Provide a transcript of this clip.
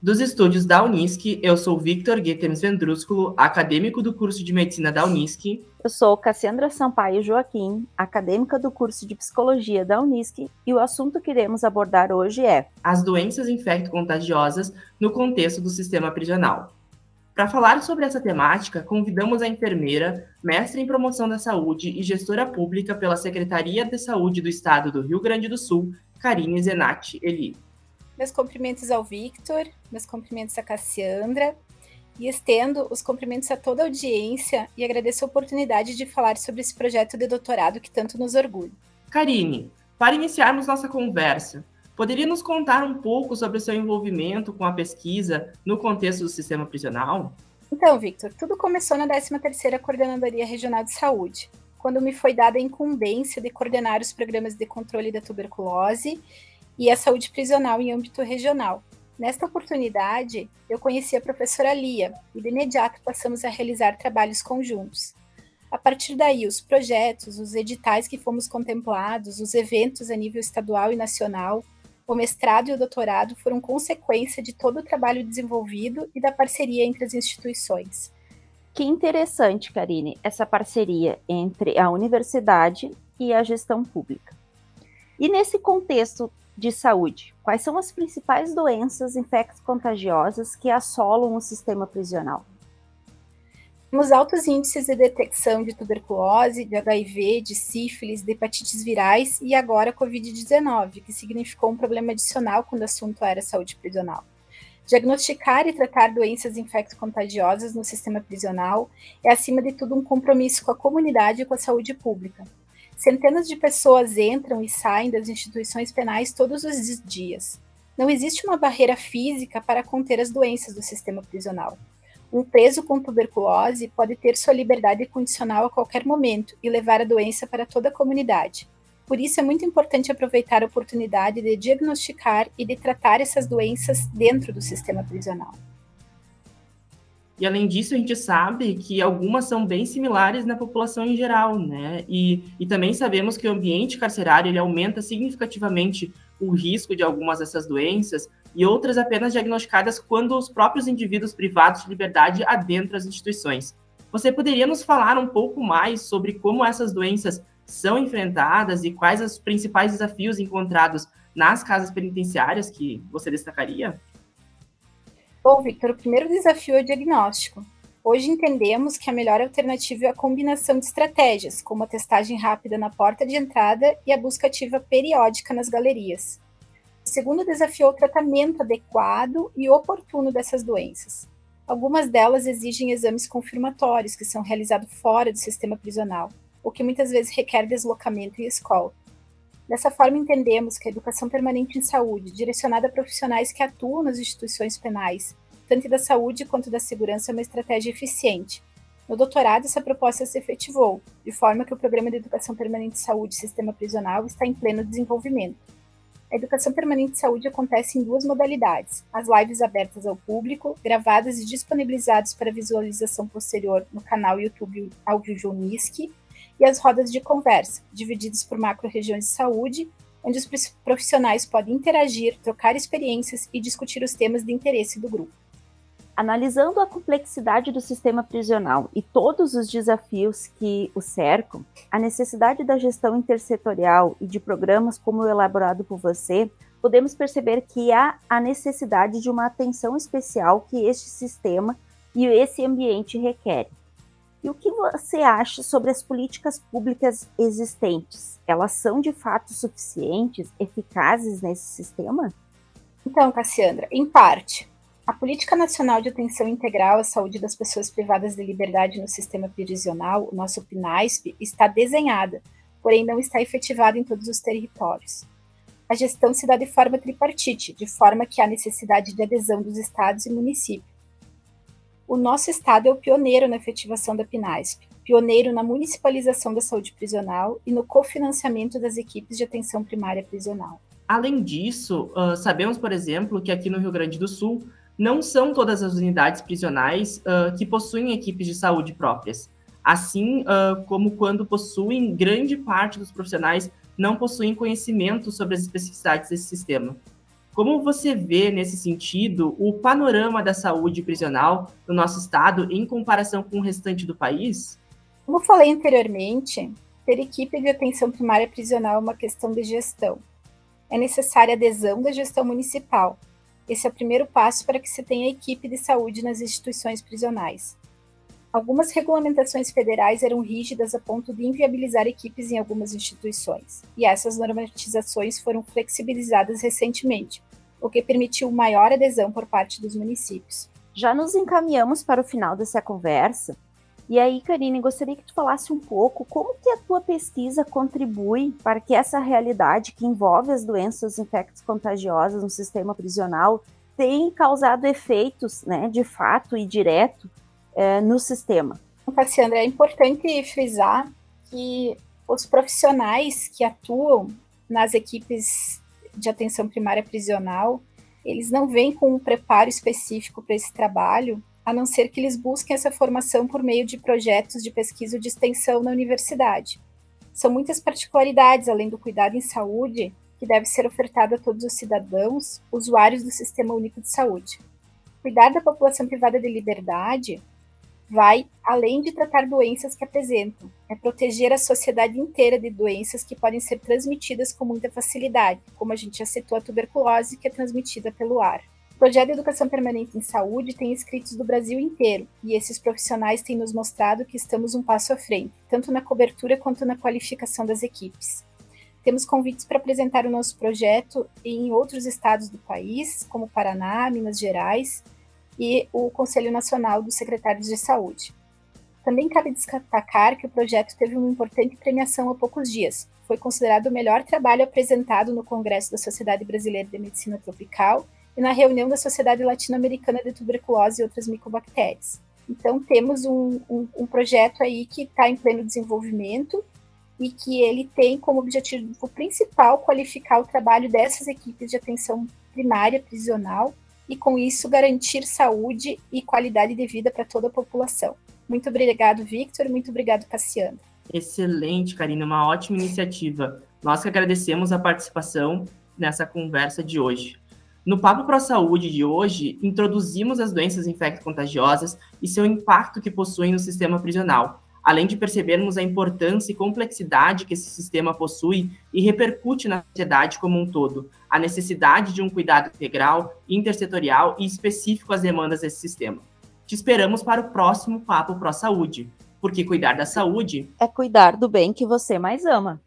Dos estúdios da Unisc, eu sou Victor Guetems Vendrúsculo, acadêmico do curso de Medicina da Unisc. Eu sou Cassandra Sampaio Joaquim, acadêmica do curso de Psicologia da Unisc, e o assunto que iremos abordar hoje é as doenças infecto-contagiosas no contexto do sistema prisional. Para falar sobre essa temática, convidamos a enfermeira, mestre em promoção da saúde e gestora pública pela Secretaria de Saúde do Estado do Rio Grande do Sul, Karine Zenatti Eli. Meus cumprimentos ao Victor, meus cumprimentos à Cassiandra, e estendo os cumprimentos a toda a audiência e agradeço a oportunidade de falar sobre esse projeto de doutorado que tanto nos orgulha. Karine, para iniciarmos nossa conversa, Poderia nos contar um pouco sobre o seu envolvimento com a pesquisa no contexto do sistema prisional? Então, Victor, tudo começou na 13ª Coordenadoria Regional de Saúde, quando me foi dada a incumbência de coordenar os programas de controle da tuberculose e a saúde prisional em âmbito regional. Nesta oportunidade, eu conheci a professora Lia e de imediato passamos a realizar trabalhos conjuntos. A partir daí, os projetos, os editais que fomos contemplados, os eventos a nível estadual e nacional, o mestrado e o doutorado foram consequência de todo o trabalho desenvolvido e da parceria entre as instituições. Que interessante, Karine, essa parceria entre a universidade e a gestão pública. E nesse contexto de saúde, quais são as principais doenças infecto-contagiosas que assolam o sistema prisional? Temos altos índices de detecção de tuberculose, de HIV, de sífilis, de hepatites virais e agora Covid-19, que significou um problema adicional quando o assunto era saúde prisional. Diagnosticar e tratar doenças infecto-contagiosas no sistema prisional é, acima de tudo, um compromisso com a comunidade e com a saúde pública. Centenas de pessoas entram e saem das instituições penais todos os dias. Não existe uma barreira física para conter as doenças do sistema prisional. Um preso com tuberculose pode ter sua liberdade condicional a qualquer momento e levar a doença para toda a comunidade. Por isso é muito importante aproveitar a oportunidade de diagnosticar e de tratar essas doenças dentro do sistema prisional. E além disso, a gente sabe que algumas são bem similares na população em geral, né? E, e também sabemos que o ambiente carcerário ele aumenta significativamente o risco de algumas dessas doenças, e outras apenas diagnosticadas quando os próprios indivíduos privados de liberdade adentram as instituições. Você poderia nos falar um pouco mais sobre como essas doenças são enfrentadas e quais os principais desafios encontrados nas casas penitenciárias que você destacaria? Bom, Victor, o primeiro desafio é o diagnóstico. Hoje entendemos que a melhor alternativa é a combinação de estratégias, como a testagem rápida na porta de entrada e a busca ativa periódica nas galerias. O segundo desafio é o tratamento adequado e oportuno dessas doenças. Algumas delas exigem exames confirmatórios que são realizados fora do sistema prisional, o que muitas vezes requer deslocamento e escola. Dessa forma, entendemos que a educação permanente em saúde, direcionada a profissionais que atuam nas instituições penais, tanto da saúde quanto da segurança, é uma estratégia eficiente. No doutorado, essa proposta se efetivou, de forma que o Programa de Educação Permanente de Saúde Sistema Prisional está em pleno desenvolvimento. A educação permanente de saúde acontece em duas modalidades: as lives abertas ao público, gravadas e disponibilizadas para visualização posterior no canal YouTube Audio Unisc, e as rodas de conversa, divididas por macro-regiões de saúde, onde os profissionais podem interagir, trocar experiências e discutir os temas de interesse do grupo. Analisando a complexidade do sistema prisional e todos os desafios que o cercam, a necessidade da gestão intersetorial e de programas como o elaborado por você, podemos perceber que há a necessidade de uma atenção especial que este sistema e esse ambiente requerem. E o que você acha sobre as políticas públicas existentes? Elas são de fato suficientes, eficazes nesse sistema? Então, Cassiandra, em parte. A Política Nacional de Atenção Integral à Saúde das Pessoas Privadas de Liberdade no Sistema Prisional, o nosso PNASP, está desenhada, porém não está efetivada em todos os territórios. A gestão se dá de forma tripartite, de forma que há necessidade de adesão dos estados e municípios. O nosso estado é o pioneiro na efetivação da PNASP, pioneiro na municipalização da saúde prisional e no cofinanciamento das equipes de atenção primária prisional. Além disso, uh, sabemos, por exemplo, que aqui no Rio Grande do Sul não são todas as unidades prisionais uh, que possuem equipes de saúde próprias. Assim uh, como quando possuem, grande parte dos profissionais não possuem conhecimento sobre as especificidades desse sistema. Como você vê, nesse sentido, o panorama da saúde prisional no nosso estado em comparação com o restante do país? Como falei anteriormente, ter equipe de atenção primária prisional é uma questão de gestão. É necessária adesão da gestão municipal. Esse é o primeiro passo para que se tenha equipe de saúde nas instituições prisionais. Algumas regulamentações federais eram rígidas a ponto de inviabilizar equipes em algumas instituições, e essas normatizações foram flexibilizadas recentemente, o que permitiu maior adesão por parte dos municípios. Já nos encaminhamos para o final dessa conversa, e aí, Karine, gostaria que tu falasse um pouco como que a tua pesquisa contribui para que essa realidade que envolve as doenças infectos contagiosas no sistema prisional tenha causado efeitos, né, de fato e direto é, no sistema. Cassiandra, é importante frisar que os profissionais que atuam nas equipes de atenção primária prisional, eles não vêm com um preparo específico para esse trabalho, a não ser que eles busquem essa formação por meio de projetos de pesquisa ou de extensão na universidade. São muitas particularidades, além do cuidado em saúde, que deve ser ofertado a todos os cidadãos, usuários do Sistema Único de Saúde. Cuidar da população privada de liberdade vai além de tratar doenças que apresentam, é proteger a sociedade inteira de doenças que podem ser transmitidas com muita facilidade, como a gente já citou a tuberculose, que é transmitida pelo ar. O projeto de educação permanente em saúde tem inscritos do Brasil inteiro, e esses profissionais têm nos mostrado que estamos um passo à frente, tanto na cobertura quanto na qualificação das equipes. Temos convites para apresentar o nosso projeto em outros estados do país, como Paraná, Minas Gerais, e o Conselho Nacional dos Secretários de Saúde. Também cabe destacar que o projeto teve uma importante premiação há poucos dias. Foi considerado o melhor trabalho apresentado no Congresso da Sociedade Brasileira de Medicina Tropical e na reunião da Sociedade Latino-Americana de Tuberculose e outras micobactérias. Então, temos um, um, um projeto aí que está em pleno desenvolvimento e que ele tem como objetivo principal qualificar o trabalho dessas equipes de atenção primária prisional e, com isso, garantir saúde e qualidade de vida para toda a população. Muito obrigado, Victor. Muito obrigado, Cassiano. Excelente, Karina. Uma ótima iniciativa. Nós que agradecemos a participação nessa conversa de hoje. No Papo Pro Saúde de hoje, introduzimos as doenças infecto-contagiosas e seu impacto que possuem no sistema prisional, além de percebermos a importância e complexidade que esse sistema possui e repercute na sociedade como um todo, a necessidade de um cuidado integral, intersetorial e específico às demandas desse sistema. Te esperamos para o próximo Papo Pro Saúde, porque cuidar da saúde é cuidar do bem que você mais ama.